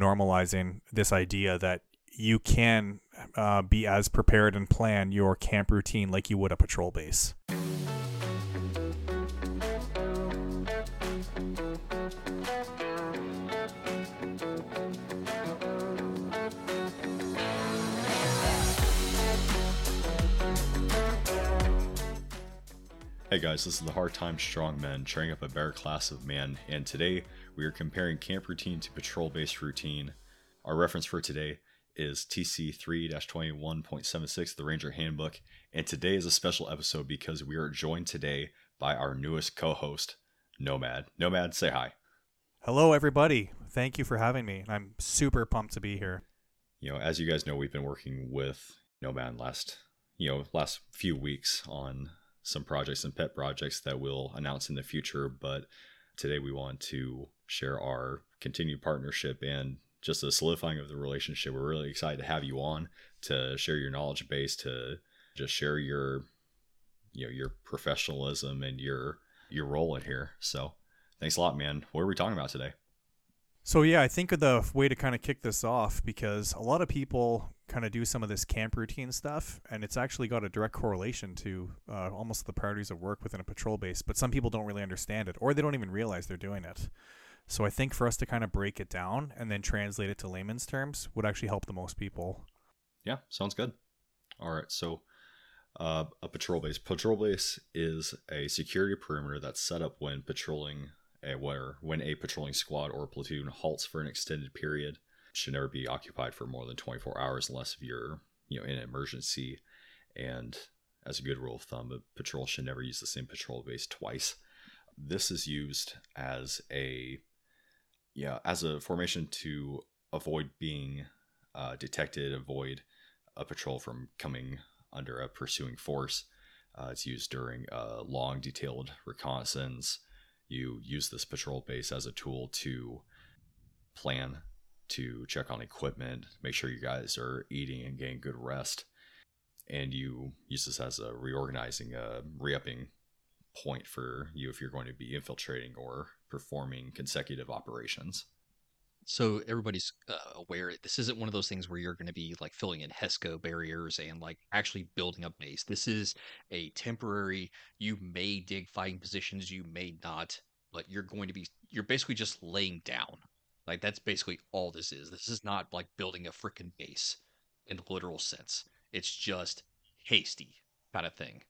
normalizing this idea that you can uh, be as prepared and plan your camp routine like you would a patrol base. Hey guys, this is the Hard Times Strong Men, training up a better class of man, and today we are comparing camp routine to patrol based routine. Our reference for today is TC 3 21.76, the Ranger Handbook, and today is a special episode because we are joined today by our newest co host, Nomad. Nomad, say hi. Hello, everybody. Thank you for having me. I'm super pumped to be here. You know, as you guys know, we've been working with Nomad last, you know, last few weeks on some projects and pet projects that we'll announce in the future. But today we want to share our continued partnership and just a solidifying of the relationship. We're really excited to have you on to share your knowledge base, to just share your you know your professionalism and your your role in here. So thanks a lot, man. What are we talking about today? So yeah, I think the way to kind of kick this off because a lot of people kind of do some of this camp routine stuff, and it's actually got a direct correlation to uh, almost the priorities of work within a patrol base. But some people don't really understand it, or they don't even realize they're doing it. So I think for us to kind of break it down and then translate it to layman's terms would actually help the most people. Yeah, sounds good. All right, so uh, a patrol base. Patrol base is a security perimeter that's set up when patrolling where when a patrolling squad or platoon halts for an extended period should never be occupied for more than 24 hours unless you're you know in an emergency. And as a good rule of thumb a patrol should never use the same patrol base twice. This is used as a yeah as a formation to avoid being uh, detected avoid a patrol from coming under a pursuing force. Uh, it's used during a long detailed reconnaissance you use this patrol base as a tool to plan, to check on equipment, make sure you guys are eating and getting good rest. And you use this as a reorganizing, uh, re upping point for you if you're going to be infiltrating or performing consecutive operations so everybody's uh, aware this isn't one of those things where you're going to be like filling in HESCO barriers and like actually building a base. This is a temporary. You may dig fighting positions, you may not, but you're going to be. You're basically just laying down. Like that's basically all this is. This is not like building a freaking base in the literal sense. It's just hasty kind of thing.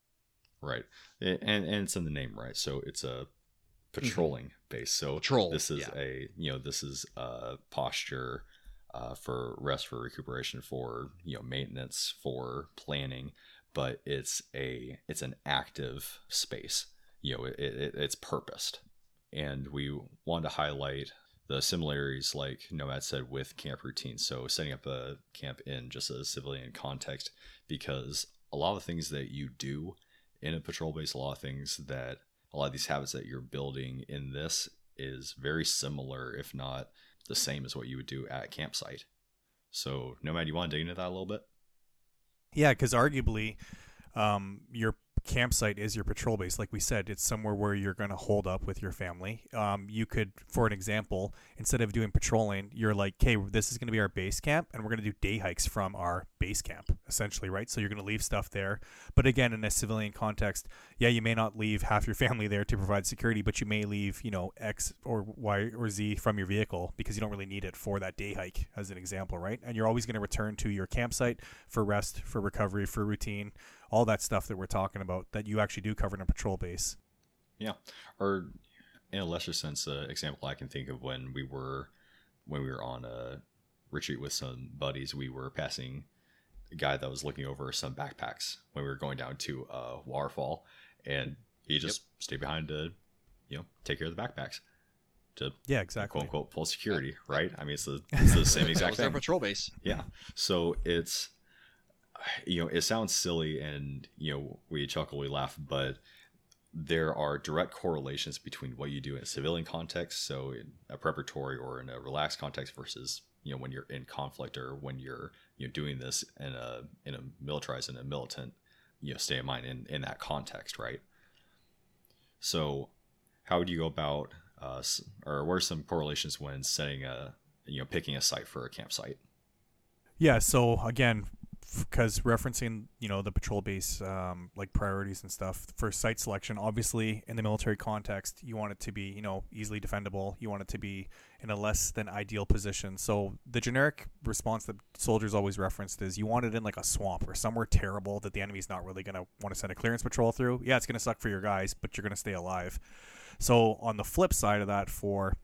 Right, and and it's in the name, right? So it's a. patrolling mm-hmm. base. So Patrol, this is yeah. a you know this is a posture uh, for rest, for recuperation, for you know maintenance, for planning. But it's a it's an active space. You know it, it, it's purposed, and we wanted to highlight the similarities, like Nomad said, with camp routines. So setting up a camp in just a civilian context, because a lot of things that you do in a patrol base, a lot of things that a lot of these habits that you're building in this is very similar, if not the same as what you would do at campsite. So, Nomad, you want to dig into that a little bit? Yeah, because arguably, um, your campsite is your patrol base. Like we said, it's somewhere where you're going to hold up with your family. Um, you could, for an example, instead of doing patrolling, you're like, okay, this is going to be our base camp, and we're going to do day hikes from our base camp, essentially, right? So you're going to leave stuff there. But again, in a civilian context, yeah, you may not leave half your family there to provide security, but you may leave, you know, X or Y or Z from your vehicle because you don't really need it for that day hike, as an example, right? And you're always going to return to your campsite for rest, for recovery, for routine all that stuff that we're talking about that you actually do cover in a patrol base. Yeah, or in a lesser sense, uh, example I can think of when we were when we were on a retreat with some buddies, we were passing a guy that was looking over some backpacks when we were going down to a waterfall, and he just yep. stayed behind to, you know, take care of the backpacks. To yeah, exactly. Quote unquote full security, right? I mean, it's the, it's the same exact thing. patrol base. Yeah, so it's you know, it sounds silly and, you know, we chuckle, we laugh, but there are direct correlations between what you do in a civilian context, so in a preparatory or in a relaxed context versus, you know, when you're in conflict or when you're, you know, doing this in a, in a militarized and a militant, you know, state of mind in, in that context, right? So how would you go about, uh, or what are some correlations when setting a, you know picking a site for a campsite. Yeah. So again, because referencing you know the patrol base um, like priorities and stuff for site selection obviously in the military context you want it to be you know easily defendable. You want it to be in a less than ideal position. So the generic response that soldiers always referenced is you want it in like a swamp or somewhere terrible that the enemy's not really going to want to send a clearance patrol through. Yeah it's going to suck for your guys but you're going to stay alive. So on the flip side of that for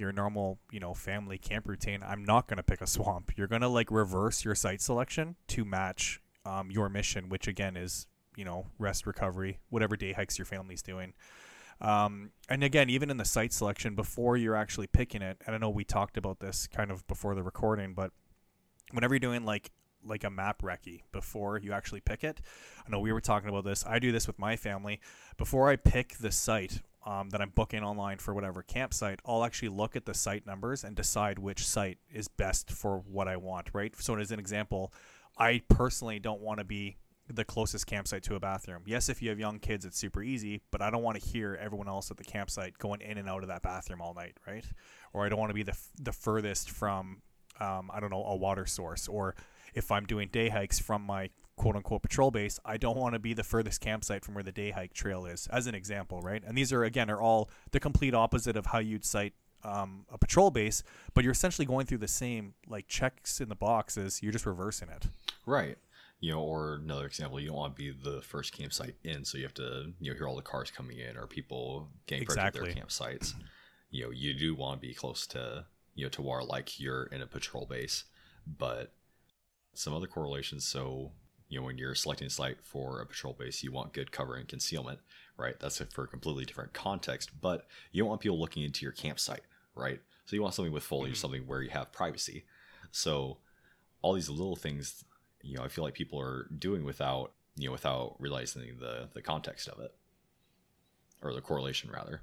your normal, you know, family camp routine, I'm not going to pick a swamp. You're going to like reverse your site selection to match um, your mission, which again is, you know, rest, recovery, whatever day hikes your family's doing. Um, and again, even in the site selection, before you're actually picking it, and I know we talked about this kind of before the recording, but whenever you're doing like like a map recce before you actually pick it. I know we were talking about this. I do this with my family. Before I pick the site, um, that I'm booking online for whatever campsite, I'll actually look at the site numbers and decide which site is best for what I want, right? So, as an example, I personally don't want to be the closest campsite to a bathroom. Yes, if you have young kids, it's super easy, but I don't want to hear everyone else at the campsite going in and out of that bathroom all night, right? Or I don't want to be the, the furthest from, um, I don't know, a water source. Or if I'm doing day hikes from my quote unquote patrol base, I don't want to be the furthest campsite from where the day hike trail is, as an example, right? And these are again are all the complete opposite of how you'd site um, a patrol base, but you're essentially going through the same like checks in the boxes. You're just reversing it. Right. You know, or another example, you don't want to be the first campsite in, so you have to you know hear all the cars coming in or people getting exactly. their campsites. You know, you do want to be close to you know to where like you're in a patrol base, but some other correlations. So you know when you're selecting a site for a patrol base you want good cover and concealment right? That's for a completely different context but you don't want people looking into your campsite right? So you want something with foliage mm-hmm. something where you have privacy. So all these little things you know i feel like people are doing without you know without realizing the the context of it. Or the correlation rather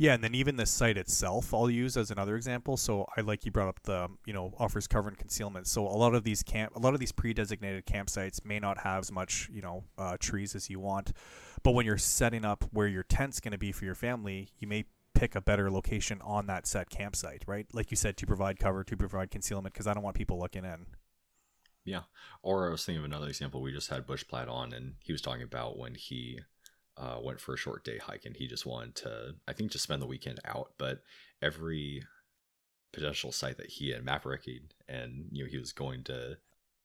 yeah, and then even the site itself, I'll use as another example. So I like you brought up the you know offers cover and concealment. So a lot of these camp, a lot of these pre-designated campsites may not have as much you know uh, trees as you want, but when you're setting up where your tent's going to be for your family, you may pick a better location on that set campsite, right? Like you said, to provide cover, to provide concealment, because I don't want people looking in. Yeah. Or I was thinking of another example. We just had Bush Platt on, and he was talking about when he uh, went for a short day hike and he just wanted to, I think, just spend the weekend out. But every potential site that he had map and you know he was going to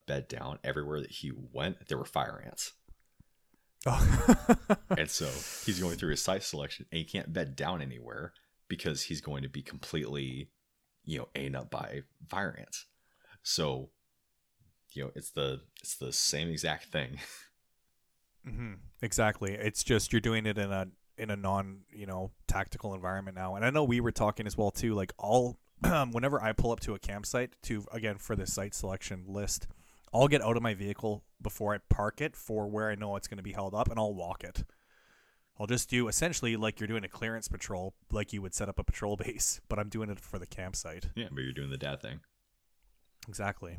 bed down everywhere that he went, there were fire ants. Oh. and so he's going through his site selection and he can't bed down anywhere because he's going to be completely, you know, ate up by fire ants. So, you know, it's the it's the same exact thing. Mm-hmm. Exactly. It's just you're doing it in a in a non you know tactical environment now. And I know we were talking as well too. Like all whenever I pull up to a campsite to again for the site selection list, I'll get out of my vehicle before I park it for where I know it's going to be held up, and I'll walk it. I'll just do essentially like you're doing a clearance patrol, like you would set up a patrol base, but I'm doing it for the campsite. Yeah, but you're doing the dad thing. Exactly.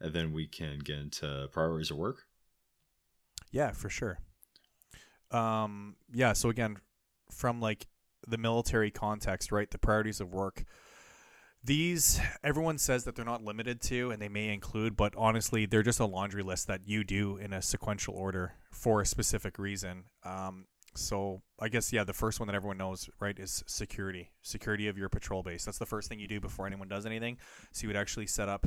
And then we can get into priorities of work. Yeah, for sure. Um, yeah. So again, from like the military context, right? The priorities of work. These everyone says that they're not limited to, and they may include, but honestly, they're just a laundry list that you do in a sequential order for a specific reason. Um, so I guess yeah, the first one that everyone knows, right, is security. Security of your patrol base. That's the first thing you do before anyone does anything. So you would actually set up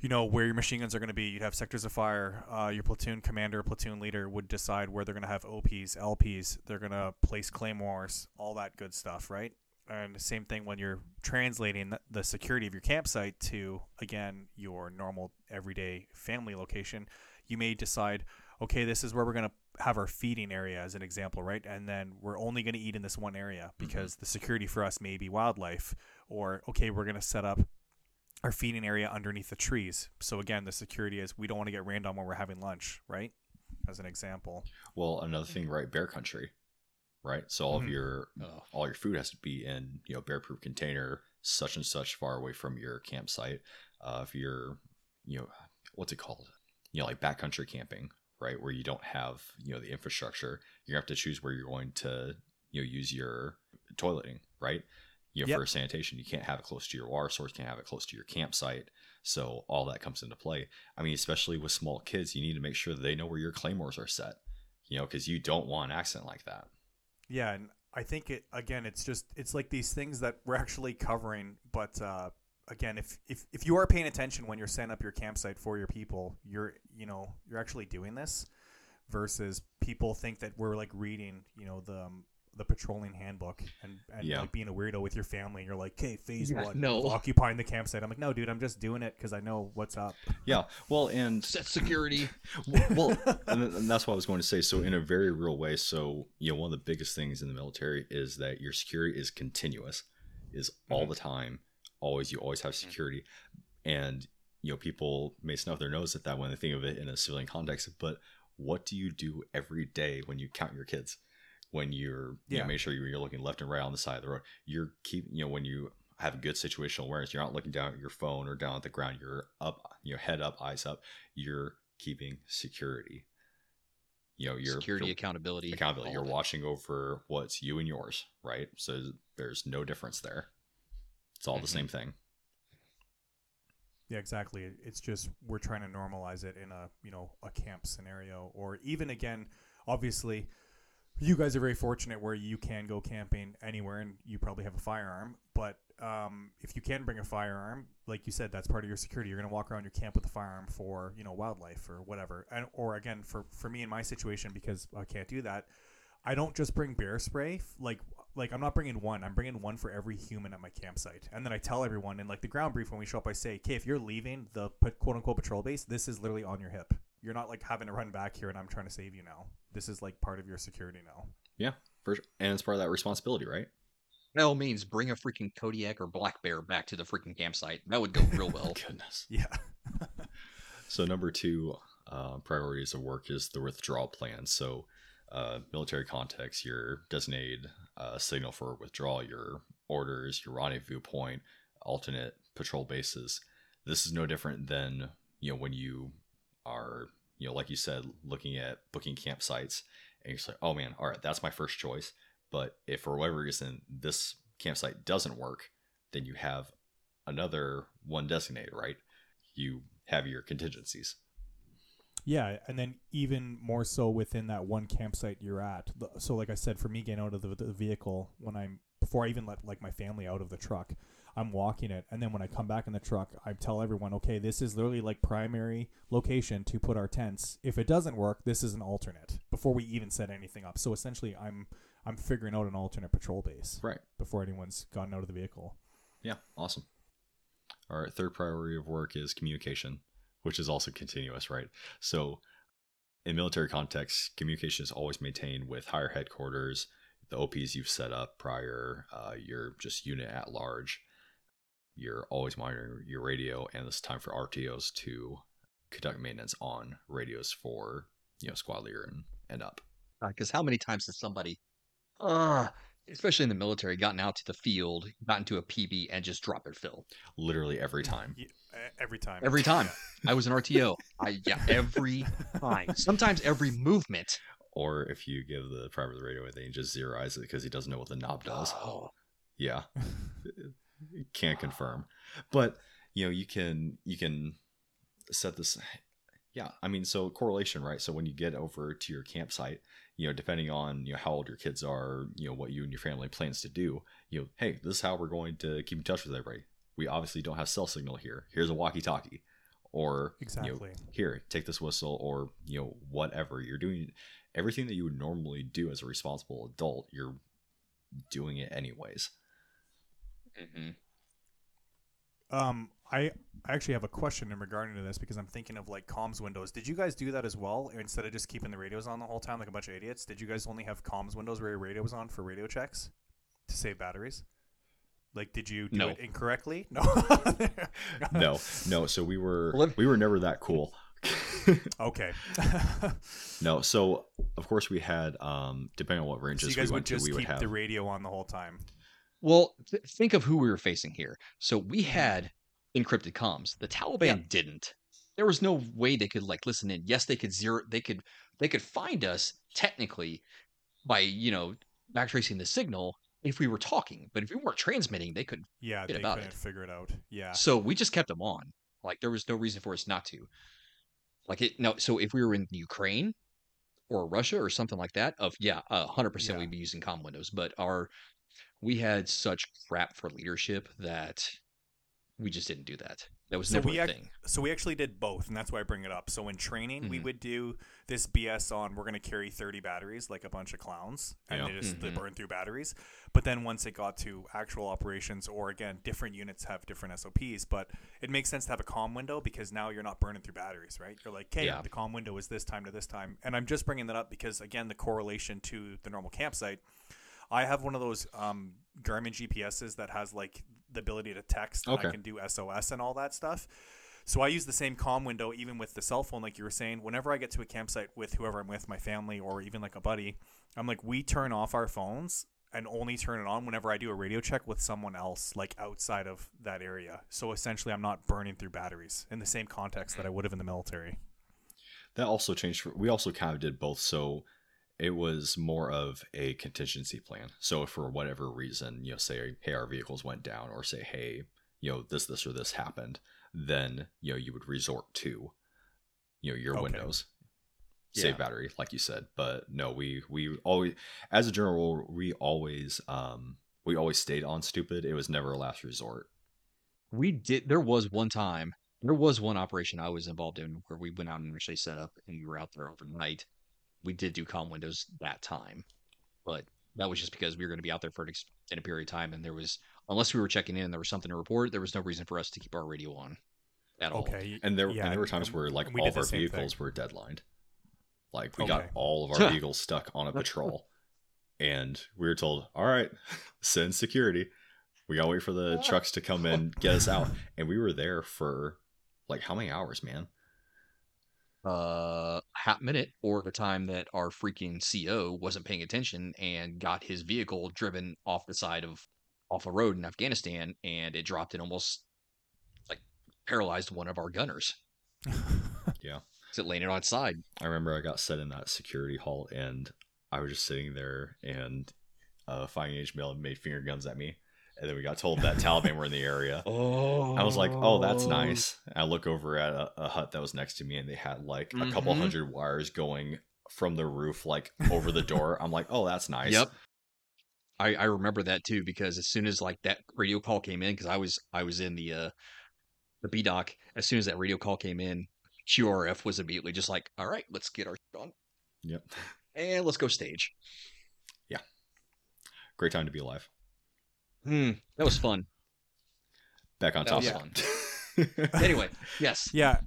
you know where your machine guns are going to be. You'd have sectors of fire. Uh, your platoon commander, platoon leader would decide where they're going to have OPs, LPs. They're going to place claymores, all that good stuff, right? And the same thing when you're translating the security of your campsite to again your normal everyday family location. You may decide, okay, this is where we're going to have our feeding area as an example, right? And then we're only going to eat in this one area mm-hmm. because mm-hmm. the security for us may be wildlife, or okay, we're going to set up our feeding area underneath the trees. So again, the security is we don't want to get rained on when we're having lunch, right? As an example. Well, another thing, right? Bear country, right? So all mm-hmm. of your oh. all your food has to be in you know bear proof container, such and such far away from your campsite. Uh, if you're you know what's it called? You know, like backcountry camping, right? Where you don't have you know the infrastructure, you have to choose where you're going to you know use your toileting, right? You know, Yep. for sanitation. You can't have it close to your water source, can't have it close to your campsite. So all that comes into play. I mean, especially with small kids, you need to make sure that they know where your claymores are set. You know, because you don't want an accident like that. Yeah, and I think it again. It's just it's like these things that we're actually covering, but uh, again, if if if you are paying attention when you're setting up your campsite for your people, you're you know you're actually doing this. Versus people think that we're like reading, you know, the um, the patrolling handbook and, and Yeah. like being a weirdo with your family. And you're like, okay, phase Yeah, one, no. occupying the campsite. I'm like, no, dude, I'm just doing it because I know what's up. Yeah. Well, and Set security. well, and, that's what I was going to say. So, in a very real way, so you know, one of the biggest things in the military is that your security is continuous, is all mm-hmm. the time, always. You always have mm-hmm. security, and you know, people may snuff their nose at that when they think of it in a civilian context. But what do you do every day when you count your kids? When you're, you Yeah. know, make sure you're looking left and right on the side of the road. You're keep, you know, when you have good situational awareness, you're not looking down at your phone or down at the ground. You're up, you know, head up, eyes up. You're keeping security. You know, you're security, you're- accountability. accountability. You're watching over what's you and yours, right? So there's no difference there. It's all the Mhm. same thing. Yeah, exactly. It's just we're trying to normalize it in a you know a camp scenario, or even again, obviously, you guys are very fortunate where you can go camping anywhere, and you probably have a firearm. But um, if you can bring a firearm, like you said, that's part of your security. You're going to walk around your camp with a firearm for you know wildlife or whatever, and or again for for me in my situation because I can't do that. I don't just bring bear spray. Like like I'm not bringing one. I'm bringing one for every human at my campsite. And then I tell everyone in like the ground brief when we show up, I say, "Okay, if you're leaving the quote unquote patrol base, this is literally on your hip. You're not like having to run back here, and I'm trying to save you now. This is like part of your security now." Yeah, for sure. and it's part of that responsibility, right? By all means, bring a freaking Kodiak or Black Bear back to the freaking campsite. That would go real well. Goodness. Yeah. So number two uh, priorities of work is the withdrawal plan. So uh, military context, your designated uh, signal for withdrawal, your orders, your rendezvous point, alternate patrol bases. This is no different than you know when you are you know like you said looking at booking campsites and you're just like oh man all right that's my first choice but if for whatever reason this campsite doesn't work then you have another one designated right you have your contingencies Yeah, and then even more so within that one campsite you're at. So, like I said, for me getting out of the, the vehicle when I'm before I even let like my family out of the truck, I'm walking it, and then when I come back in the truck, I tell everyone, okay, this is literally like primary location to put our tents. If it doesn't work, this is an alternate before we even set anything up. So essentially, I'm I'm figuring out an alternate patrol base right before anyone's gotten out of the vehicle. Yeah, awesome. All right, third priority of work is communication, which is also continuous, right? So, in military context, communication is always maintained with higher headquarters, the OPs you've set up prior, uh, your just unit at large. You're always monitoring your radio, and it's time for RTOs to conduct maintenance on radios for you know squad leader and, and up. Because how many times has somebody, uh, especially in the military, gotten out to the field, gotten to a PB, and just dropped their fill? Literally every time. Yeah, every time. Every time. I was an RTO. I yeah, every time. Sometimes every movement. Or if you give the private the radio, then he just zeroize it because he doesn't know what the knob does. Oh, Yeah. Can't confirm. But you know, you can you can set this yeah, I mean so correlation, right? So when you get over to your campsite, you know, depending on you know how old your kids are, you know, what you and your family plans to do, you know, hey, this is how we're going to keep in touch with everybody. We obviously don't have cell signal here. Here's a walkie talkie. Or you know, Exactly. here, take this whistle or you know, whatever. You're doing everything that you would normally do as a responsible adult, you're doing it anyways. Mhm. Um, I I actually have a question in regarding to this because I'm thinking of like comms windows. Did you guys do that as well, or instead of just keeping the radios on the whole time like a bunch of idiots? Did you guys only have comms windows where your radio was on for radio checks to save batteries? Like, did you do No. it incorrectly? No. no, no. So we were we were never that cool. Okay. no, so of course we had um depending on what so ranges you guys we would went to, just we would keep have the radio on the whole time. Well, th- think of who we were facing here. So we Mm-hmm. had encrypted comms. The Taliban didn't. There was no way they could like listen in. Yes, they could zero. They could they could find us technically by you know backtracing the signal, if we were talking, but if we weren't transmitting, they couldn't. Yeah, they about couldn't it. figure it out. Yeah. So we just kept them on. Like there was no reason for us not to. Like it no. So if we were in Ukraine or Russia or something like that, of yeah, a hundred percent Yeah. we'd be using com windows. But our we had such crap for leadership that we just didn't do that. That was So never we a ac- thing. So we actually did both, and that's why I bring it up. So in training, we Mhm. would do this BS on we're going to carry 30 batteries like a bunch of clowns, and Yeah. they just they Mhm. burn through batteries. But then once it got to actual operations, or again, different units have different SOPs, but it makes sense to have a com window because now you're not burning through batteries, right? You're like, okay, Yeah. the com window is this time to this time, and I'm just bringing that up because again, the correlation to the normal campsite. I have one of those um, Garmin GPSs that has like the ability to text. And Okay. I can do SOS and all that stuff. So I use the same com window even with the cell phone, like you were saying. Whenever I get to a campsite with whoever I'm with, my family or even like a buddy, I'm like, we turn off our phones and only turn it on whenever I do a radio check with someone else, like outside of that area. So essentially, I'm not burning through batteries in the same context that I would have in the military. that also changed for, we also kind of did both so it was more of a contingency plan so if for whatever reason you know say hey our vehicles went down or say hey you know this this or this happened then you know you would resort to you know your Okay. windows save battery like you said but no we we always as a general rule we always um we always stayed on stupid it was never a last resort We did. There was one time. There was one operation I was involved in where we went out and actually set up, and we were out there overnight. We did do com windows that time, but that was just because we were going to be out there for an extended period of time, and there was unless we were checking in, and there was something to report. There was no reason for us to keep our radio on at all. Okay. And there, yeah, and there were times where like we all of our same thing. vehicles were deadlined. Like we got all of our vehicles stuck on a patrol, and we were told, "All right, send security. We gotta wait for the ah. trucks to come in, get us out." And we were there for like how many hours, man? Uh half minute or the time that our freaking CO wasn't paying attention and got his vehicle driven off the side of off a road in Afghanistan and it dropped and almost like paralyzed one of our gunners. Yeah. It landed on its side. I remember I got set in that security halt and I was just sitting there, and uh, fighting age male made finger guns at me, and then we got told that Taliban were in the area. Oh I was like, "Oh, that's nice." I look over at a, a hut that was next to me, and they had like a couple Mhm. hundred wires going from the roof, like over the door. I'm like, "Oh, that's nice." Yep. I, I remember that too because as soon as like that radio call came in, because I was I was in the uh the B doc. As soon as that radio call came in, QRF was immediately just like, all right, let's get our shit on Yep. and let's go stage. Yeah. Great time to be alive. Hmm, that was fun. Back on That was topic. Anyway, yes. yeah.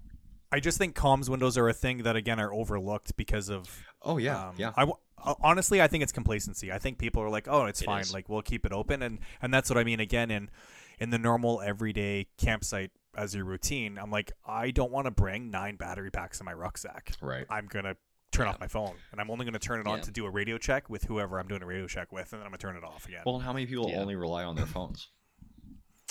I just think comms windows are a thing that again are overlooked because of oh yeah, Um, yeah. I w- uh, honestly, I think it's complacency. I think people are like, "Oh, it's It fine. is. Like we'll keep it open," and and that's what I mean. Again, in in the normal everyday campsite as your routine, I'm like, I don't want to bring nine battery packs in my rucksack. Right. I'm gonna turn Yeah. off my phone, and I'm only gonna turn it on Yeah. to do a radio check with whoever I'm doing a radio check with, and then I'm gonna turn it off again. Well, how many people Yeah. only rely on their phones?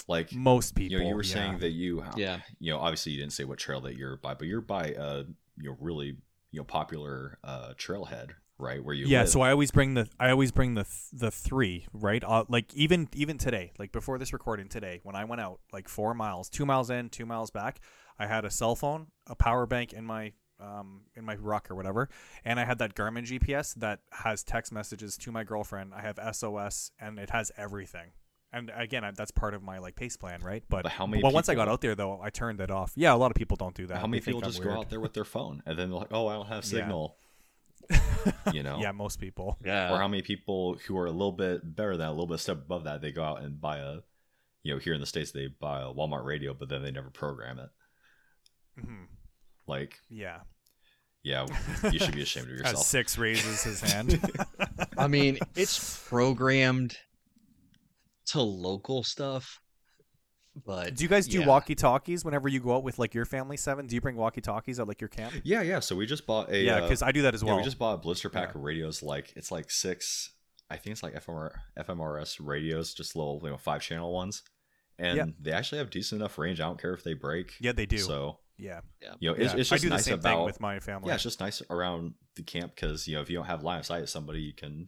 Like Most people, you know, you were yeah. saying that you Yeah. you know, obviously you didn't say what trail that you're by, but you're by a you know really you know popular uh trailhead, right? Where you yeah live. so i always bring the i always bring the the three right uh, like even even today like before this recording today when i went out like four miles two miles in two miles back i had a cell phone a power bank in my um in my ruck or whatever and i had that garmin gps that has text messages to my girlfriend i have sos and it has everything and again I, that's part of my like pace plan right but, But how many well once i got out there though i turned it off yeah a lot of people don't do that how many people I'm just go out there with their phone and then they're like, "Oh, I don't have Yeah. signal," you know? yeah most people Yeah. Or how many people who are a little bit better than a little bit step above that, they go out and buy a, you know, here in the states they buy a Walmart radio, but then they never program it. Mhm. Like, yeah yeah, you should be ashamed of As yourself. six raises his hand. I mean, it's programmed to local stuff, but do you guys do yeah. walkie talkies whenever you go out with like your family seven? Do you bring walkie talkies at like your camp? Yeah, yeah. So we just bought a Yeah, uh, because I do that as Yeah, well. we just bought a blister pack Yeah. of radios. Like it's like six. I think it's like FMR, FMRS radios, just little you know five channel ones, and Yeah. they actually have decent enough range. I don't care if they break. yeah, they do. So yeah, you know, it's, yeah. it's I just do the nice same about thing with my family. yeah, it's just nice around the camp because you know if you don't have line of sight of somebody, you can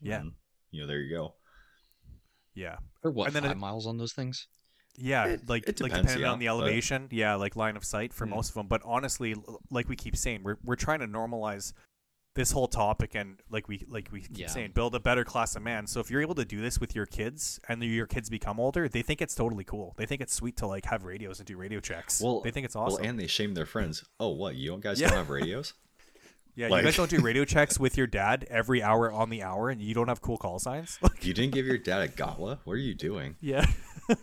Yeah. and, you know there you go. Yeah. Or what? And then five it- miles on those things? Yeah, It- like it like depends, depending yeah, on the but- elevation, yeah, like line of sight for Mhm. most of them. But honestly, like we keep saying, we're we're trying to normalize this whole topic and like we like we keep Yeah. saying, build a better class of man. So if you're able to do this with your kids and your kids become older, they think it's totally cool. They think it's sweet to like have radios and do radio checks. Well, they think it's awesome. Well, and they shame their friends. Oh, what? You guys Yeah. don't have radios? yeah, like- you guys don't do radio checks with your dad every hour on the hour, and you don't have cool call signs. like... you didn't give your dad a GOTWA? What are you doing? Yeah.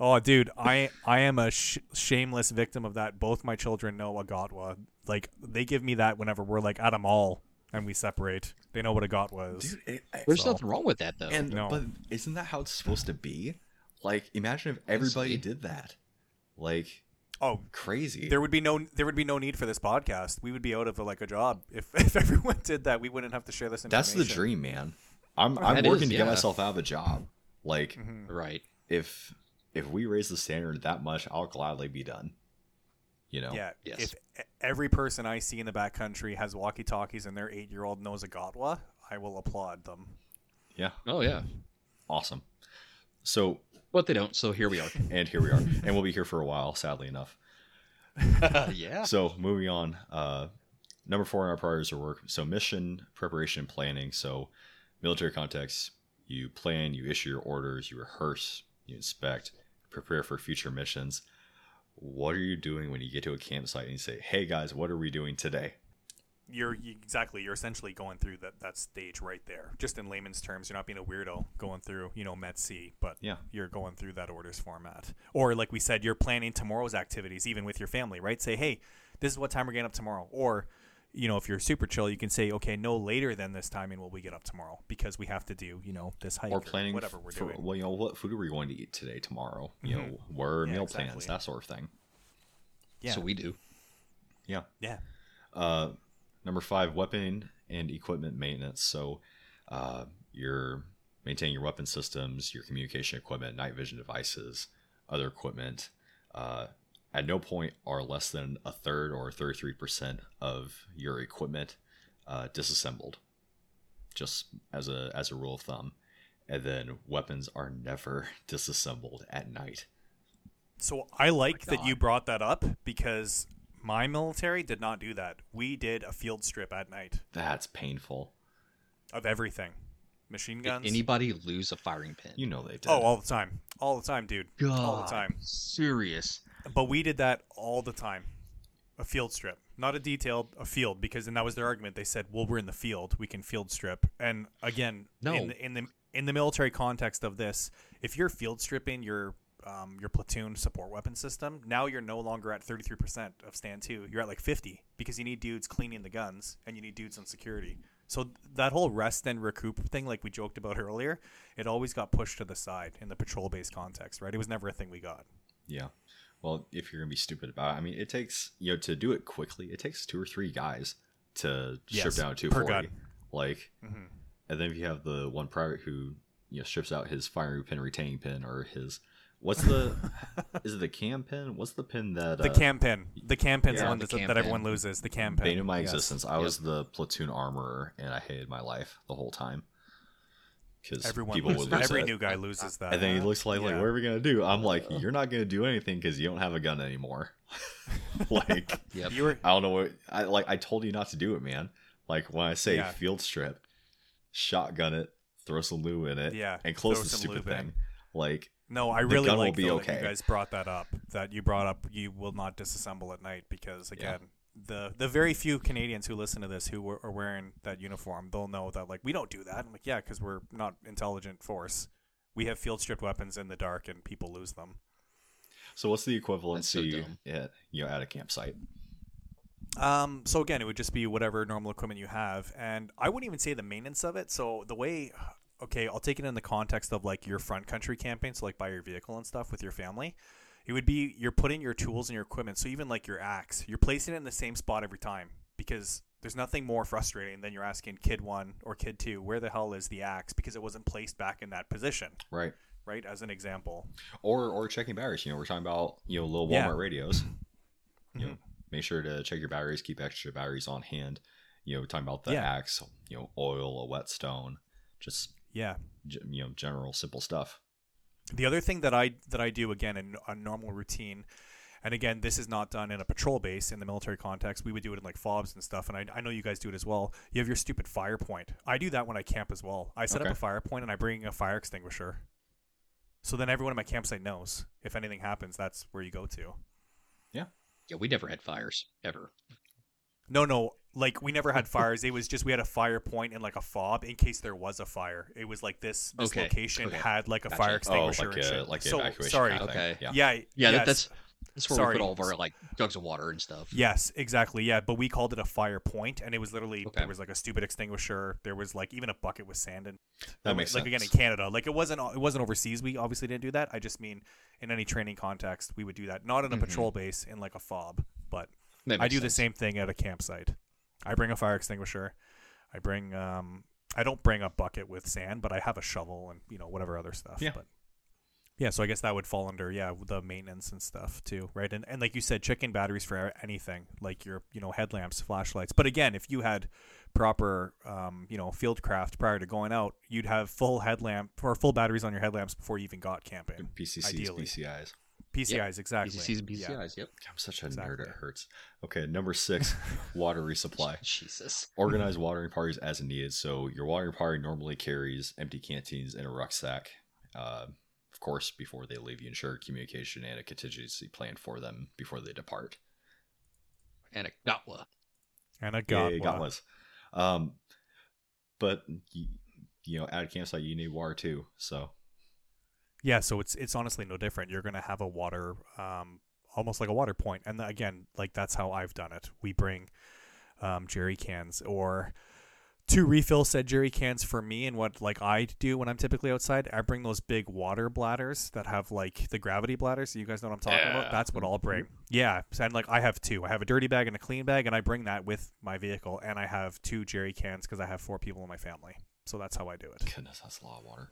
oh, dude, I I am a sh- shameless victim of that. Both my children know a GOTWA. Like they give me that whenever we're like at a mall and we separate. They know what a GOTWA. Dude, it, I- There's So- nothing wrong with that though. and No. but isn't that how it's supposed to be? Like, imagine if everybody did that. Like, Oh, crazy. there would be no there would be no need for this podcast. We would be out of like a job if if everyone did that. We wouldn't have to share this information. That's the dream, man. I'm I'm That working is, to get myself out of a job. Like, Mhm. right. if if we raise the standard that much, I'll gladly be done. You know? Yeah. Yes. If every person I see in the back country has walkie talkies and their eight year old knows a GOTWA, I will applaud them. Yeah. Oh yeah. Awesome. So, But they don't, so here we are. and here we are, and we'll be here for a while. Sadly enough. yeah. So moving on, uh, number four in our priorities are work. So mission preparation and planning. So military context, you plan, you issue your orders, you rehearse, you inspect, prepare for future missions. What are you doing when you get to a campsite and you say, "Hey guys, what are we doing today?" You're you, exactly. You're essentially going through that, that stage right there. Just in layman's terms, you're not being a weirdo going through, you know, METT-TC, but Yeah. you're going through that orders format. Or like we said, you're planning tomorrow's activities, even with your family, right? Say, hey, this is what time we're getting up tomorrow. Or, you know, if you're super chill, you can say, okay, no later than this timing will we get up tomorrow because we have to do, you know, this hike Or planning whatever we're for, doing. well, you know, what food are we going to eat today, tomorrow? You Mhm. know, where are Yeah, meal exactly. plans, that sort of thing. Yeah. So we do. Yeah. yeah. Uh, number five, weapon and equipment maintenance. So, uh, you're maintaining your weapon systems, your communication equipment, night vision devices, other equipment. Uh, at no point are less than a third or 33% of your equipment uh, disassembled, just as a as a rule of thumb. And then weapons are never disassembled at night. So I like that you brought that up because my military did not do that. We did a field strip at night That's painful. of everything. Machine Did guns. anybody lose a firing pin? You know they did. oh, all the time. All the time, dude. All the time. Serious. But we did that all the time. A field strip. Not a detailed, a field, because and that was their argument. They said, Well, we're in the field, we can field strip. And again, No. in the in the in the military context of this, if you're field stripping your um, your platoon support weapon system, now you're no longer at 33% of stand to. You're at like 50 because you need dudes cleaning the guns and you need dudes on security. So that whole rest and recoup thing, like we joked about earlier, it always got pushed to the side in the patrol based context, right? It was never a thing we got. Yeah. Well, if you're gonna be stupid about it, I mean, it takes you know to do it quickly. It takes two or three guys to strip down a per 240. gun. Like, hmm and then if you have the one private who you know strips out his firing pin, retaining pin, or his what's the is it the cam pin? What's the pin that The uh, cam pin. The cam pin's Yeah, the one the that, cam that everyone loses. The cam pin. bane of my Yes. existence? I was the platoon armorer, and I hated my life the whole time because Everyone people loses. would lose Every it. new guy loses that. And then he looks like, like, what are we gonna do? I'm like, you're not gonna do anything because you don't have a gun anymore. like, Yep. You were I don't know what I like. I told you not to do it, man. Like when I say Yeah. field strip, shotgun it, throw some lube in it, Yeah, and close the stupid lube in. thing. Like, no. I really gun will like be that okay. you guys brought that up. That you brought up. You will not disassemble at night because Yeah. Again, the the very few Canadians who listen to this who were, are wearing that uniform, they'll know that like we don't do that. I'm like, yeah, because we're not intelligent force. We have field stripped weapons in the dark, and people lose them. so what's the That's so equivalency at you know at a campsite? Um, so again, it would just be whatever normal equipment you have, and I wouldn't even say the maintenance of it. So the way, okay, I'll take it in the context of like your front country camping, so like by your vehicle and stuff with your family. It would be you're putting your tools and your equipment. So even like your axe, you're placing it in the same spot every time because there's nothing more frustrating than you're asking kid one or kid two, where the hell is the axe? Because it wasn't placed back in that position, Right. right? As an example. Or or checking batteries. You know, we're talking about you know little Walmart Yeah. radios. You know, Mhm. make sure to check your batteries. Keep extra batteries on hand. You know, talking about the Yeah. axe. You know, oil, a whetstone, Just Yeah. g- you know, general simple stuff. The other thing that I that I do again in a normal routine, and again this is not done in a patrol base in the military context. We would do it in like fobs and stuff, and I, I know you guys do it as well. You have your stupid fire point. I do that when I camp as well. I set Okay. up a fire point and I bring a fire extinguisher. So then everyone in my campsite knows if anything happens, that's where you go to. Yeah. Yeah, we never had fires ever. No, no, like we never had fires. It was just we had a fire point and like a fob in case there was a fire. It was like this this Okay, location okay. had like a Gotcha. fire Oh, extinguisher like and a shit. like an so, evacuation. sorry. kind of thing. Okay. Yeah. Yeah, Yeah, yes. that, that's that's where we Sorry. put all of our like jugs of water and stuff. Yes, exactly. Yeah, but we called it a fire point, and it was literally Okay. there was like a stupid extinguisher. There was like even a bucket with sand in. That makes like sense. again in Canada, like it wasn't it wasn't overseas. We obviously didn't do that. I just mean in any training context, we would do that. Not in a Mhm. patrol base in like a fob, but That I do the same thing at a campsite. I bring a fire extinguisher. I bring um I don't bring a bucket with sand, but I have a shovel and you know whatever other stuff. Yeah. But yeah, so I guess that would fall under yeah the maintenance and stuff too, right? And and like you said, chicken batteries for anything like your you know headlamps, flashlights. But again, if you had proper um you know field craft prior to going out, you'd have full headlamp or full batteries on your headlamps before you even got camping. PCCs, Ideally. PCIs. PCIs exactly. PCCs and Yeah. PCIs. Yep. I'm such a nerd. It hurts. Okay, number six, water resupply. Jesus. Organize watering parties as needed. So your watering party normally carries empty canteens in a rucksack. Uh, of course, before they leave, you ensure communication and a contingency plan for them before they depart. And a GOTWA. And a Yeah, got yeah, GOTWA. Um, but you, you know, at a campsite, you need water too. So Yeah, so it's it's honestly no different. You're gonna have a water, um, almost like a water point. and again, like that's how I've done it. We bring um, jerry cans or two refill said jerry cans for me, and what like I do when I'm typically outside, I bring those big water bladders that have like the gravity bladders. You guys know what I'm talking about? That's what I'll bring. Yeah, and like I have two. I have a dirty bag and a clean bag, and I bring that with my vehicle, and I have two jerry cans because I have four people in my family. So that's how I do it. goodness, that's a lot of water.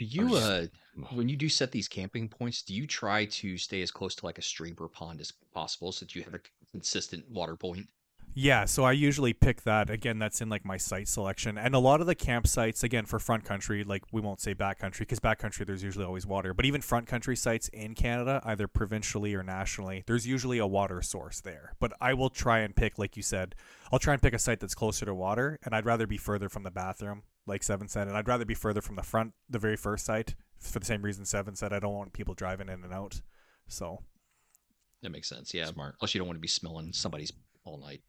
Do you uh when you do set these camping points, do you try to stay as close to like a stream or pond as possible so that you have a consistent water point? Yeah, so I usually pick that. Again, that's in like my site selection. And a lot of the campsites, again, for front country, like we won't say back country because back country there's usually always water. But even front country sites in Canada, either provincially or nationally, there's usually a water source there. But I will try and pick, like you said, I'll try and pick a site that's closer to water. And I'd rather be further from the bathroom, like Seven said. And I'd rather be further from the front, the very first site, for the same reason Seven said. I don't want people driving in and out. So, That makes sense. Yeah. Smart. Plus, you don't want to be smelling somebody's all night.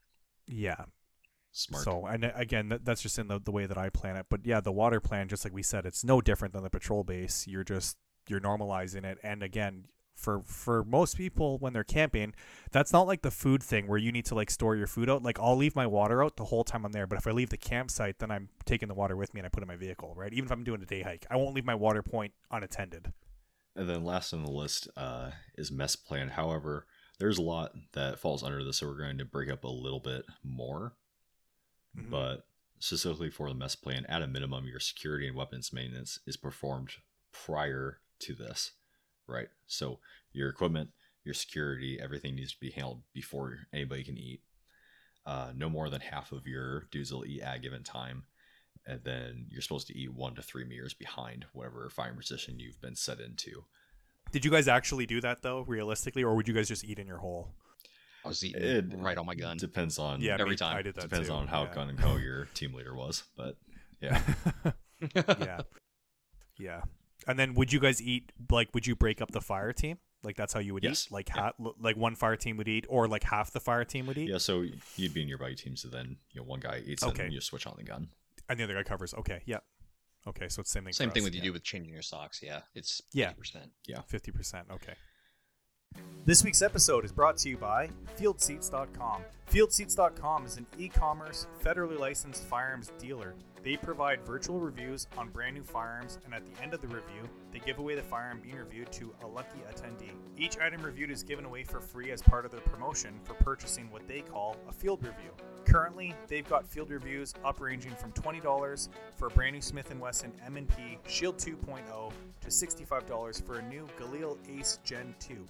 yeah. Smart. So, and uh, again, that, that's just in the, the way that I plan it. But yeah, the water plan, just like we said, it's no different than the patrol base. You're just you're normalizing it. And again, for for most people when they're camping, that's not like the food thing where you need to like store your food out. Like I'll leave my water out the whole time I'm there, but if I leave the campsite, then I'm taking the water with me and I put it in my vehicle, right? Even if I'm doing a day hike, I won't leave my water point unattended. And then last on the list uh, is mess plan. However, there's a lot that falls under this, so we're going to break up a little bit more. Mhm. But specifically for the mess plan, at a minimum, your security and weapons maintenance is performed prior to this, right? So your equipment, your security, everything needs to be handled before anybody can eat. Uh, no more than half of your dudes will eat at a given time. And then you're supposed to eat one to three meters behind whatever firing position you've been set into. Did you guys actually do that though, realistically, or would you guys just eat in your hole? I was eating It right on my gun. Depends on Yeah, every me- time. I did that depends too. on how yeah. gun and co your team leader was, but yeah. yeah. Yeah. And then would you guys eat like would you break up the fire team? Like that's how you would Yes. eat? Like Yeah. ha- like one fire team would eat or like half the fire team would eat Yeah, so you'd be in your buddy team. So then you know one guy eats Okay. and you switch on the gun. and the other guy covers. Okay, yeah. Okay, so it's same thing Same for thing us. with you do with changing your socks. Yeah, it's Yeah. 50%. 50%. Okay. This week's episode is brought to you by FieldSeats.com. FieldSeats.com is an e commerce, federally licensed firearms dealer. They provide virtual reviews on brand new firearms, and at the end of the review, they give away the firearm being reviewed to a lucky attendee. Each item reviewed is given away for free as part of their promotion for purchasing what they call a field review. Currently, they've got field reviews up ranging from $20 for a brand new Smith & Wesson M&P Shield 2.0 to $65 for a new Galil Ace Gen 2.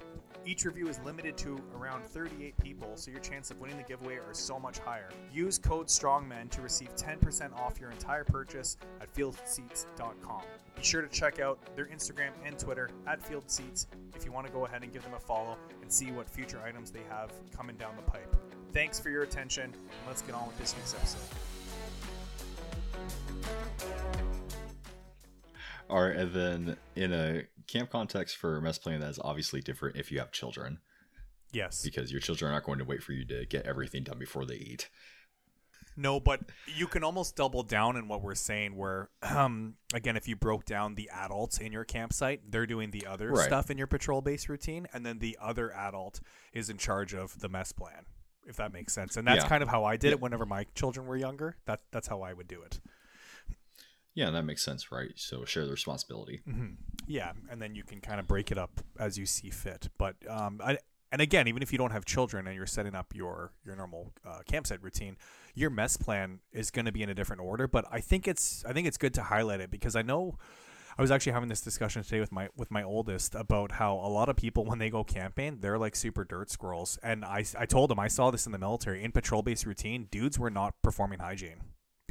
Each review is limited to around 38 people, so your chance of winning the giveaway are so much higher. Use code STRONGMEN to receive 10% off your entire purchase at fieldseats.com. Be sure to check out their Instagram and Twitter at Field Seats if you want to go ahead and give them a follow and see what future items they have coming down the pipe. Thanks for your attention, and let's get on with this week's episode. All right, and then in a camp context for mess plan, that is obviously different if you have children, Yes. because your children aren't going to wait for you to get everything done before they eat. No, but you can almost double down in what we're saying. Where, um, again, if you broke down the adults in your campsite, they're doing the other Right. stuff in your patrol base routine, and then the other adult is in charge of the mess plan. If that makes sense, and that's Yeah. kind of how I did Yeah. it whenever my children were younger. That that's how I would do it. Yeah, that makes sense, right? So share the responsibility. hmm Yeah, and then you can kind of break it up as you see fit. But um, I, and again, even if you don't have children and you're setting up your your normal uh, campsite routine, your mess plan is going to be in a different order. But I think it's I think it's good to highlight it because I know I was actually having this discussion today with my with my oldest about how a lot of people when they go camping they're like super dirt squirrels, and I I told him I saw this in the military in patrol base routine, dudes were not performing hygiene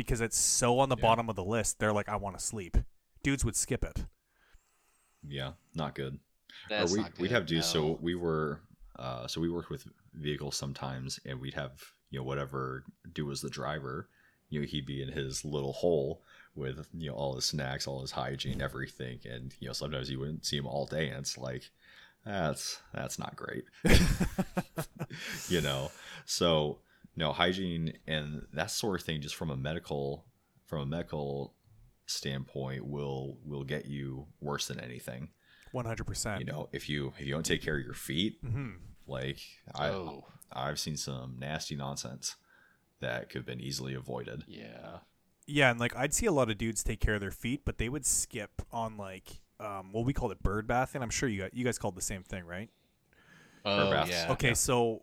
because it's so on the Yeah. bottom of the list. They're like I want to sleep. Dudes would skip it. Yeah, not good. That's or we, not we'd good, have to so we were uh so we worked with vehicles sometimes and we'd have you know whatever do as the driver you know he'd be in his little hole with you know all his snacks all his hygiene everything and you know sometimes you wouldn't see him all day and it's like that's that's not great you know so no hygiene and that sort of thing just from a medical from a medical standpoint will will get you worse than anything One hundred percent. you know if you if you don't take care of your feet hmm like i oh, i've seen some nasty nonsense that could have been easily avoided yeah. Yeah, and like I'd see a lot of dudes take care of their feet, but they would skip on like um, well, we called it bird bathing. I'm sure you guys, you guys called the same thing, right? Oh, baths. yeah. Okay, so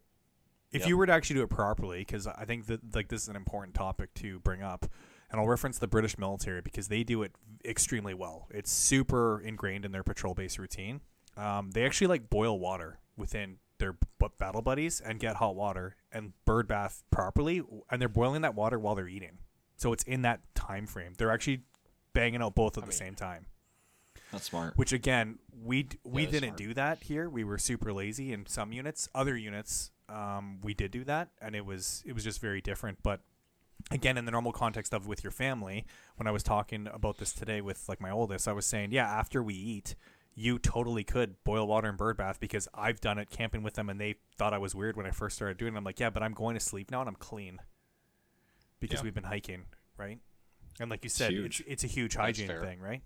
if Yep. you were to actually do it properly, because I think that like this is an important topic to bring up, and I'll reference the British military because they do it extremely well. It's super ingrained in their patrol base routine. Um, they actually like boil water within their b- battle buddies and get hot water and bird bath properly, and they're boiling that water while they're eating. So it's in that time frame. They're actually banging out both at I the mean- same time. that's smart Which again, we d- we didn't smart. do that here. We were super lazy in some units. Other units, um, we did do that, and it was it was just very different. But again, in the normal context of with your family, when I was talking about this today with like my oldest, I was saying, yeah, after we eat, you totally could boil water and bird bath because I've done it camping with them, and they thought I was weird when I first started doing it. I'm like, yeah, but I'm going to sleep now and I'm clean because Yeah. we've been hiking, right? And like you said, it's huge. it's a huge That's hygiene fair. thing, right?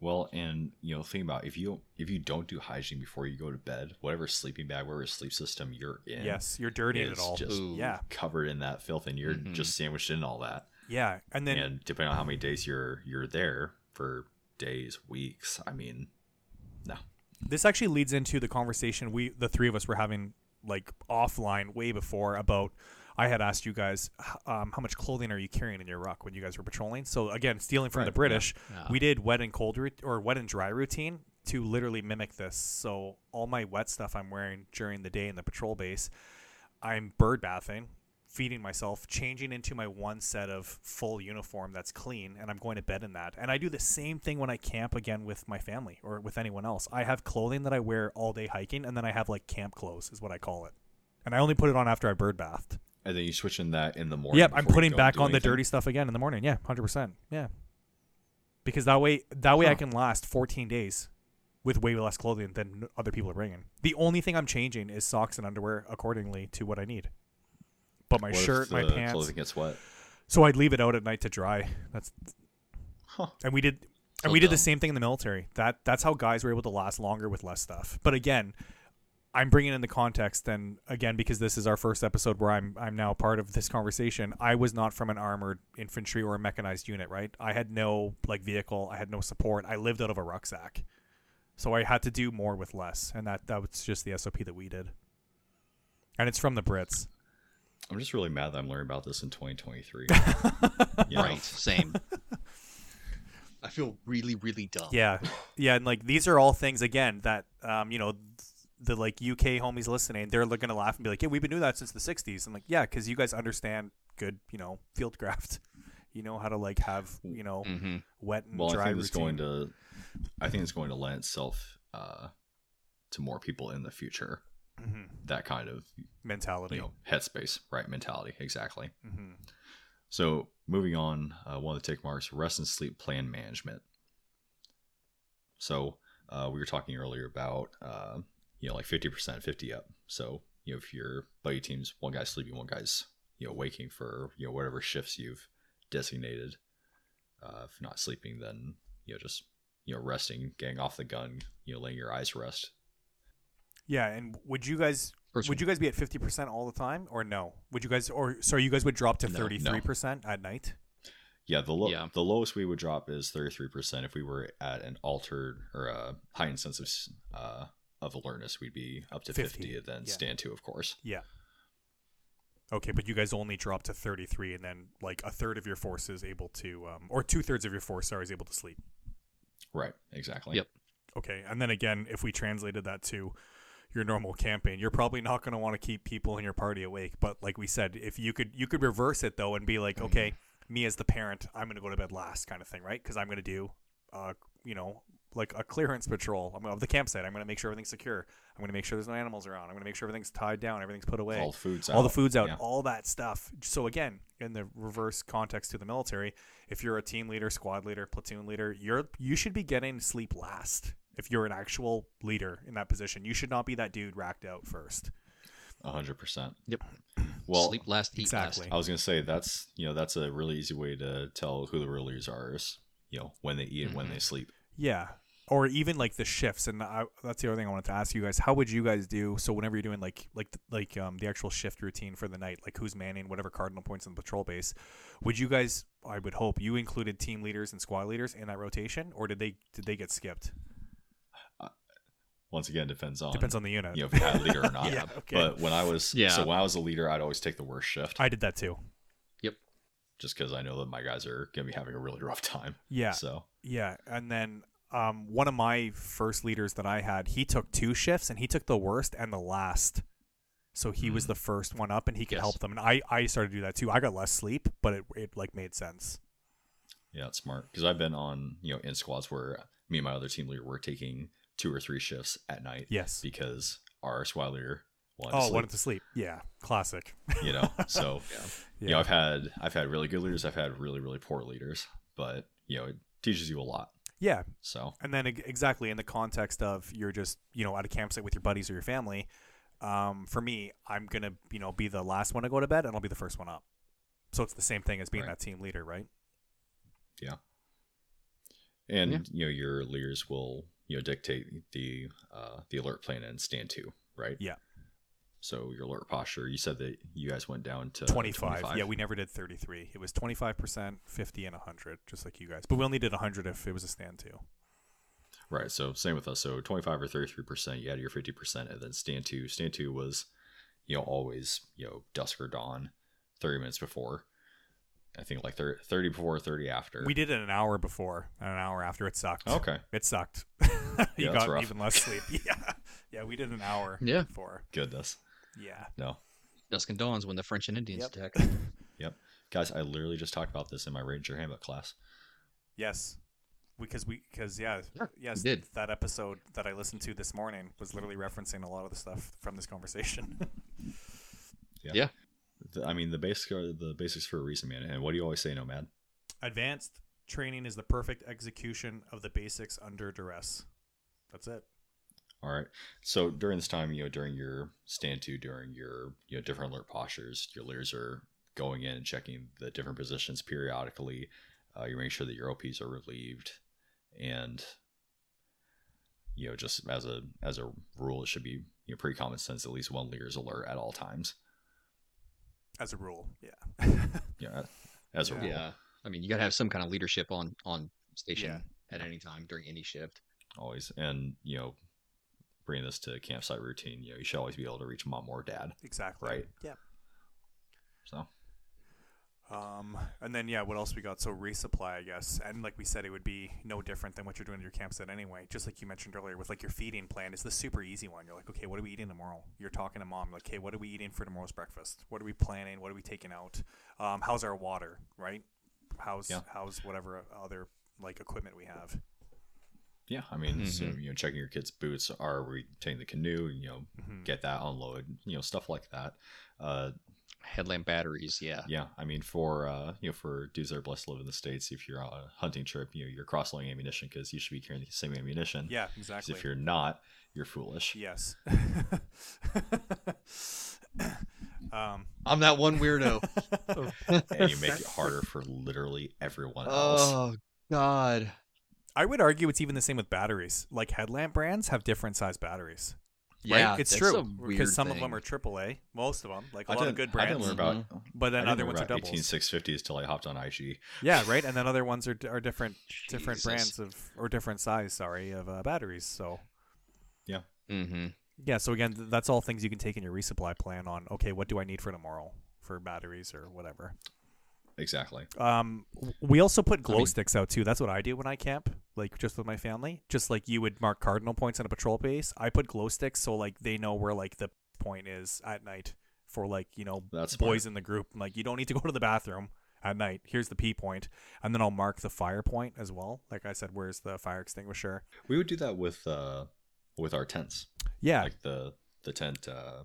Well and you know think about if you if you don't do hygiene before you go to bed whatever sleeping bag whatever sleep system you're in Yes, you're dirty it is all. just Ooh. Yeah, covered in that filth and you're Mhm. just sandwiched in all that yeah, and then and depending on how many days you're you're there for days weeks i mean no this actually leads into the conversation we the three of us were having like offline way before about I had asked you guys um, how much clothing are you carrying in your ruck when you guys were patrolling. So again, stealing from Right, the. British, Yeah. we did wet and cold rout- or wet and dry routine to literally mimic this. So all my wet stuff I'm wearing during the day in the patrol base, I'm bird bathing, feeding myself, changing into my one set of full uniform that's clean, and I'm going to bed in that. And I do the same thing when I camp again with my family or with anyone else. I have clothing that I wear all day hiking, and then I have like camp clothes, is what I call it. And I only put it on after I bird bathed. And then you switch in that in the morning Yep, I'm putting back do on the dirty stuff again in the morning. Yeah, hundred percent. Yeah, because that way, that way I can last 14 days with way less clothing than other people are bringing. The only thing I'm changing is socks and underwear accordingly to what I need. But my What if shirt, my pants. clothing gets wet So I'd leave it out at night to dry. That's huh and we did So and we did the same thing in the military. That that's how guys were able to last longer with less stuff. But again, I'm bringing in the context, and again, because this is our first episode where I'm I'm now part of this conversation. I was not from an armored infantry or a mechanized unit, right? I had no like vehicle, I had no support. I lived out of a rucksack, so I had to do more with less, and that that was just the SOP that we did. And it's from the Brits. I'm just really mad that I'm learning about this in 2023. Right. Same. I feel really, really dumb. Yeah, yeah, and like these are all things again that um, you know, the like UK homies listening, they're gonna laugh and be like, "Yeah, we've been doing that since the '60s." I'm like, "Yeah, because you guys understand good, you know, field fieldcraft. You know how to like have you know hmm wet and Well, I dry think it's going to, I think it's going to lend itself uh, to more people in the future. Mhm. That kind of mentality. you know headspace, right? Mentality, exactly. hmm So moving on, uh, one of the tick marks: rest and sleep plan management. So uh, we were talking earlier about uh, you know like fifty percent, fifty up. So you know if your buddy teams, one guy's sleeping, one guy's you know waking for you know whatever shifts you've designated. Uh, if not sleeping, then you know just you know resting, getting off the gun, you know letting your eyes rest. Yeah, and would you guys First would you guys be at fifty percent all the time, or no? Would you guys, or sorry, you guys would drop to No, no. thirty three percent at night? Yeah, the lo- Yeah. the lowest we would drop is thirty three percent. If we were at an altered or a heightened sense of uh, of alertness, we'd be up to 50, fifty, and then yeah. stand to, of course. Yeah. Okay, but you guys only drop to thirty three, and then like a third of your force is able to, um, or two thirds of your force, sorry, is able to sleep. Right, exactly. Yep. Okay, and then again, if we translated that to your normal campaign, you're probably not going to want to keep people in your party awake. But like we said, if you could, you could reverse it though and be like, okay, me as the parent, I'm going to go to bed last, kind of thing, right? Because I'm going to do, uh, you know, like a clearance patrol I'm- of the campsite. I'm going to make sure everything's secure. I'm going to make sure there's no animals around. I'm going to make sure everything's tied down, everything's put away All the food's out. all the food's out, Yeah. all that stuff. So again, in the reverse context to the military, if you're a team leader, squad leader, platoon leader, you're you should be getting sleep last. If you're an actual leader in that position, you should not be that dude racked out first. A hundred percent. Yep. Well, Sleep last, eat exactly. last. I was gonna say that's you know that's a really easy way to tell who the real leaders are is you know when they eat and when Mhm. they sleep. Yeah. Or even like the shifts, and I, that's the other thing I wanted to ask you guys. How would you guys do? So whenever you're doing like like like um the actual shift routine for the night, like who's manning whatever cardinal points in the patrol base, would you guys? I would hope you included team leaders and squad leaders in that rotation, or did they did they get skipped? Once again, depends on Depends on the unit. you know if you had a leader or not. Yeah, okay. But when I was Yeah. so when I was a leader, I'd always take the worst shift I did that too. Just because I know that my guys are gonna be having a really rough time. Yeah, So yeah. And then um, one of my first leaders that I had, he took two shifts, and he took the worst and the last. So he was Mm. the first one up, and he could Yes. help them. And I, I started to do that too. I got less sleep, but it, it like made sense. yeah, it's smart because I've been on you know in squads where me and my other team leader were taking two or three shifts at night Yes. because our squad leader wanted Oh, to sleep, wanted to sleep. Yeah, classic. you know. So Yeah. you know, I've had I've had really good leaders, I've had really really poor leaders, but you know, it teaches you a lot. yeah, So and then exactly in the context of you're just you know at a campsite with your buddies or your family. Um, for me, I'm gonna you know be the last one to go to bed, and I'll be the first one up. So it's the same thing as being Right. that team leader, right? Yeah. And Yeah. you know, your leaders will you know dictate the uh, the alert plan and stand to right. Yeah. So your alert posture. You said that you guys went down to 25. Yeah, we never did 33. It was 25%, 50, and 100, just like you guys. But we only did 100 if it was a stand to. Right. So same with us. So 25 or 33 percent. You had your 50 percent, and then stand to. Stand to was you know always you know dusk or dawn, 30 minutes before. I think like 30, 30 before, 30 after. We did it an hour before and an hour after. It sucked. okay. It sucked. You that's got rough. even less sleep. yeah. Yeah, we did an hour Yeah. before. Goodness. Yeah. No. Dusk and dawns when the French and Indians Yep. attack. Yep. Guys, I literally just talked about this in my Ranger Handbook class. Yes. Because we, because yeah, Yeah, yes, did. that episode that I listened to this morning was literally referencing a lot of the stuff from this conversation. yeah The- I mean, the basics are the basics for a reason, man. And what do you always say, Nomad? Advanced training is the perfect execution of the basics under duress. That's it. All right. So during this time, you know, during your stand to, during your you know different alert postures, your leaders are going in and checking the different positions periodically. Uh, you make sure that your OPs are relieved, and you know, just as a as a rule, it should be you know pretty common sense. At least one leader is alert at all times. As a rule. Yeah. Yeah, as a Yeah. rule. Yeah. I mean, you got to have some kind of leadership on on station Yeah. at any time during any shift. always and you know bringing this to campsite routine you know you should always be able to reach mom or dad exactly. Right. Yeah. So Um, and then yeah, what else we got? So resupply, I guess, and like we said, it would be no different than what you're doing at your campsite anyway. Just like you mentioned earlier, with like your feeding plan, it's the super easy one. You're like, okay, what are we eating tomorrow? You're talking to mom, like, hey, what are we eating for tomorrow's breakfast? What are we planning? What are we taking out? Um, how's our water? Right? How's Yeah. how's whatever other like equipment we have? Yeah, I mean, so, Mhm. you know, checking your kids' boots. Are we taking the canoe? You know, Mhm. get that unload. You know, stuff like that. Uh, Headlamp batteries, yeah. yeah, I mean, for uh, you know, for dudes that are blessed to live in the states, if you're on a hunting trip, you know, you're cross-loading ammunition because you should be carrying the same ammunition. Yeah, 'Cause exactly. If you're not, you're foolish. yes. um, I'm that one weirdo. and you make it harder for literally everyone else. oh God. I would argue it's even the same with batteries. Like headlamp brands have different size batteries. Yeah, right? It's true because some of them are AAA. Most of them, like a I lot of didn't- good I didn't brands, learn about. but I then didn't other learn ones are about doubles. 18650s till I hopped on IG. Yeah, right. And then other ones are are different different brands of or different size. Sorry, of uh, batteries. So Mm-hmm. yeah. So again, that's all things you can take in your resupply plan on. Okay, what do I need for tomorrow for batteries or whatever. Exactly. Um, we also put glow mean- sticks out too. That's what I do when I camp, like just with my family. Just like you would mark cardinal points on a patrol base, I put glow sticks so like they know where like the point is at night for like you know That's boys in the group. Like you don't need to go to the bathroom at night. Here's the P point, and then I'll mark the fire point as well. Like I said, where's the fire extinguisher? We would do that with uh with our tents. Yeah, Like the the tent uh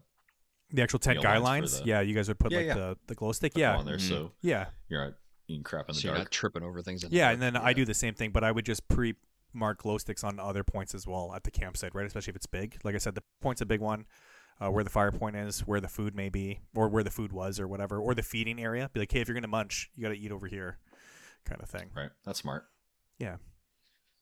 the actual tent the guy lines the- Yeah, you guys would put Yeah, like yeah. the the glow stick. put Yeah, on there Mhm. so yeah, you're not eating crap in the So you're not tripping over things. In the yeah. dark. And then I do the same thing, but I would just pre mark glow sticks on other points as well at the campsite, right? Especially if it's big. Like I said, the point's a big one. Uh, where the fire point is, where the food may be, or where the food was, or whatever, or the feeding area. Be like, hey, if you're gonna munch, you gotta eat over here, kind of thing. Right. That's smart. Yeah.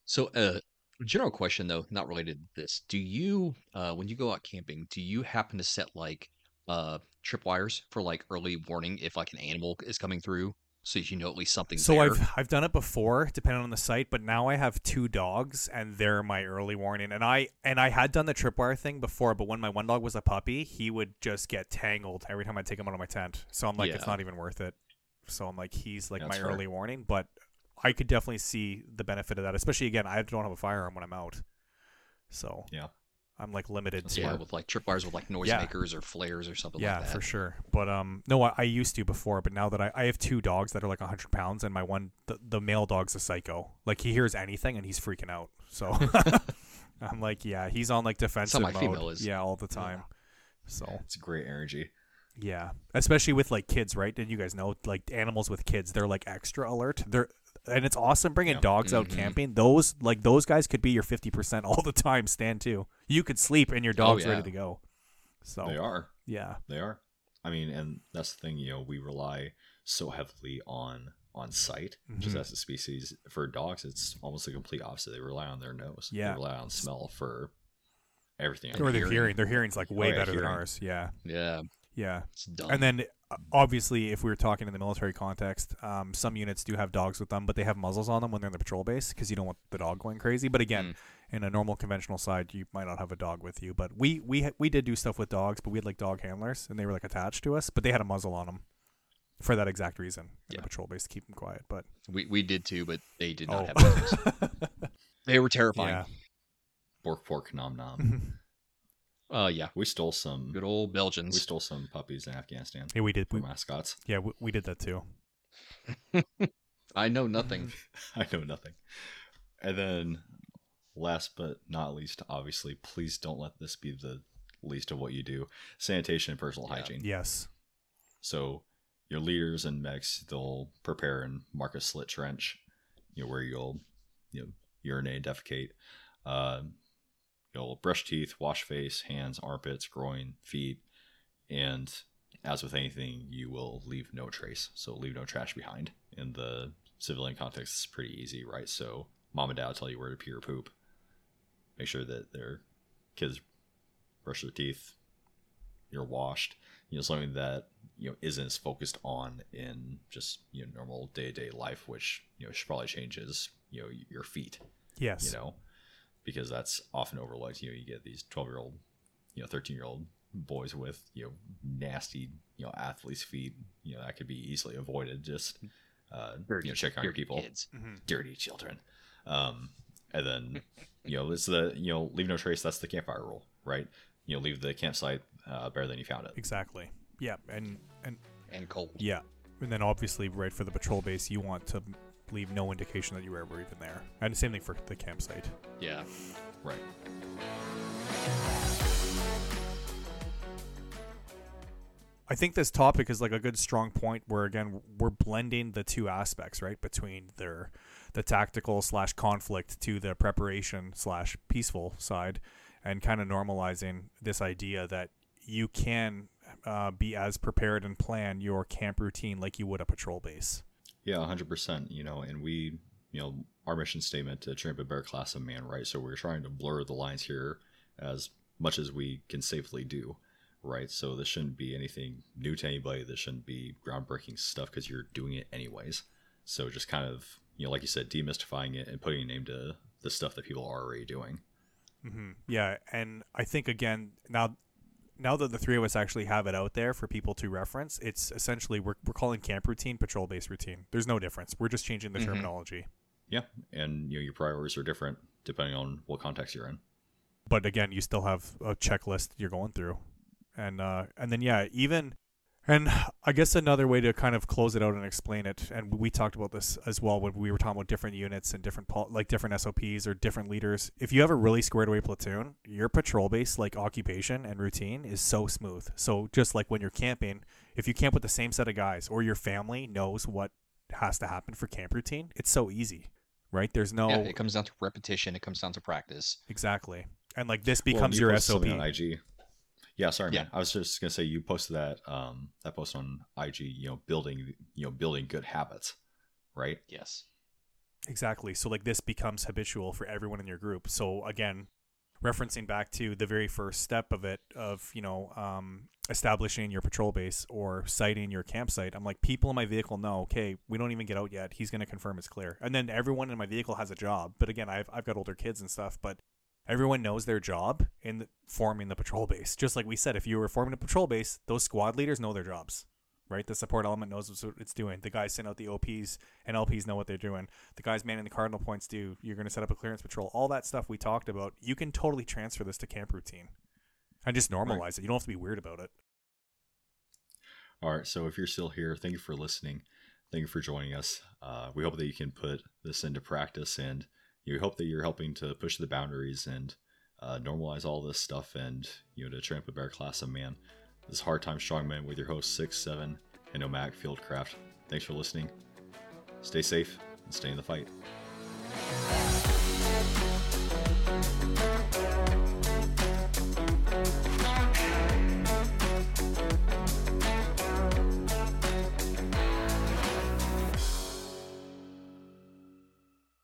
So, uh, general question though, not related to this. Do you, uh, when you go out camping, do you happen to set like uh tripwires for like early warning if like an animal is coming through, so you know at least something's So there? I've I've done it before, depending on the site, but now I have two dogs, and they're my early warning. And I and I had done the tripwire thing before, but when my one dog was a puppy, he would just get tangled every time I take him out of my tent. So I'm like, it's not even worth it. So I'm like, he's like Yeah, my fair. early warning, but I could definitely see the benefit of that, especially again, I don't have a firearm when I'm out, so Yeah. I'm like limited. That's to yeah, with like trip tripwires with like Yeah. noisemakers or flares or something yeah, like that. for sure. But um, no, I, I used to before, but now that I, I have two dogs that are like hundred pounds, and my one the, the male dog's a psycho. Like he hears anything and he's freaking out. So I'm like, yeah, he's on like defensive my mode. female is. Yeah, all the time. So It's great energy. yeah, especially with like kids, right? Did you guys know like animals with kids, they're like extra alert. They're and it's awesome bringing Yeah. dogs out Mhm. camping. Those like those guys could be your fifty percent all the time. Stand to. You could sleep and your dog's Oh, yeah. ready to go. So They are. yeah, They are. I mean, and that's the thing, you know, we rely so heavily on on sight, just Mhm. as a species. For dogs, it's almost the complete opposite. They rely on their nose. Yeah. They rely on smell for everything. or their hearing. hearing. Their hearing's like way yeah, better than ours. Yeah, Yeah, yeah. And then uh, obviously, if we were talking in the military context, um, some units do have dogs with them, but they have muzzles on them when they're in the patrol base because you don't want the dog going crazy. But again, in a normal conventional side, you might not have a dog with you. But we we ha- we did do stuff with dogs, but we had like dog handlers, and they were like attached to us, but they had a muzzle on them for that exact reason in Yeah. the patrol base to keep them quiet. But we we did too, but they did not oh, have muzzles. They were terrifying. yeah. Bork pork nom nom. Uh, yeah, We stole some. good old Belgians. We stole some puppies in Afghanistan yeah, we did. We, mascots. yeah, we, we did that too. I know nothing. I know nothing. And then, last but not least, obviously, please don't let this be the least of what you do. Sanitation and personal Yeah. hygiene. Yes. So your leaders and mechs, they'll prepare and mark a slit trench, you know, where you'll, you know, urinate, defecate. Uh, you'll brush teeth, wash face, hands, armpits, groin, feet, and as with anything, you will leave no trace. So leave no trash behind. In the civilian context, it's pretty easy, right? So mom and dad will tell you where to pee or poop. Make sure that their kids brush their teeth, you're washed you know something that you know isn't as focused on in just you know normal day-to-day life which you know should probably changes you know your feet Yes. you know because that's often overlooked you know you get these 12 year old you know 13 year old boys with you know nasty you know athlete's feet you know that could be easily avoided just uh Dirty- you know check on your people kids. Mhm. dirty children um and then you know it's the you know leave no trace that's the campfire rule right you know leave the campsite uh, better than you found it Exactly. Yeah, and and and cold. yeah, and then obviously, right for the patrol base, you want to leave no indication that you were ever even there. And the same thing for the campsite. Yeah. right I think this topic is like a good strong point where again we're blending the two aspects, right, between their the tactical slash conflict to the preparation slash peaceful side, and kind of normalizing this idea that you can uh, be as prepared and plan your camp routine like you would a patrol base. Yeah, 100%. You know, and we, you know, our mission statement to a better class of man, right? So we're trying to blur the lines here as much as we can safely do, right? So this shouldn't be anything new to anybody. This shouldn't be groundbreaking stuff because you're doing it anyways. So just kind of, you know, like you said, demystifying it and putting a name to the stuff that people are already doing. hmm Yeah, and I think again now, now that the three of us actually have it out there for people to reference, it's essentially we're we're calling camp routine patrol base routine. There's no difference. We're just changing the Mhm. terminology. Yeah, and you know your priorities are different depending on what context you're in. But again, you still have a checklist you're going through, and uh, and then yeah, even and I guess another way to kind of close it out and explain it, and we talked about this as well when we were talking about different units and different pol- like different SOPs or different leaders. If you have a really squared away platoon, your patrol base like occupation and routine is so smooth. So just like when you're camping, if you camp with the same set of guys or your family knows what has to happen for camp routine, it's so easy, right? There's no Yeah, it comes down to repetition. It comes down to practice. exactly, and like this becomes you your SOP. on IG. Yeah, sorry, Yeah. man. I was just gonna say you posted that um that post on IG. You know, building you know building good habits, right? Yes. Exactly. So like this becomes habitual for everyone in your group. So again, referencing back to the very first step of it of, you know, um, establishing your patrol base or siting your campsite, I'm like, people in my vehicle know, okay, we don't even get out yet. He's going to confirm it's clear. And then everyone in my vehicle has a job. But again, I've, I've got older kids and stuff, but everyone knows their job in forming the patrol base. Just like we said, if you were forming a patrol base, those squad leaders know their jobs. Right, the support element knows what it's doing. The guys send out the OPs and LPs know what they're doing the guys manning the cardinal points do. You're going to set up a clearance patrol. All that stuff we talked about. You can totally transfer this to camp routine and just normalize it. You don't have to be weird about it. All right. So if you're still here, thank you for listening. Thank you for joining us. Uh, we hope that you can put this into practice, and you hope that you're helping to push the boundaries and uh, normalize all this stuff, and you know to train up a better class of man. This is Hard Times Strong Men with your host Six Seven and Nomadic Fieldcraft. Thanks for listening. Stay safe and stay in the fight.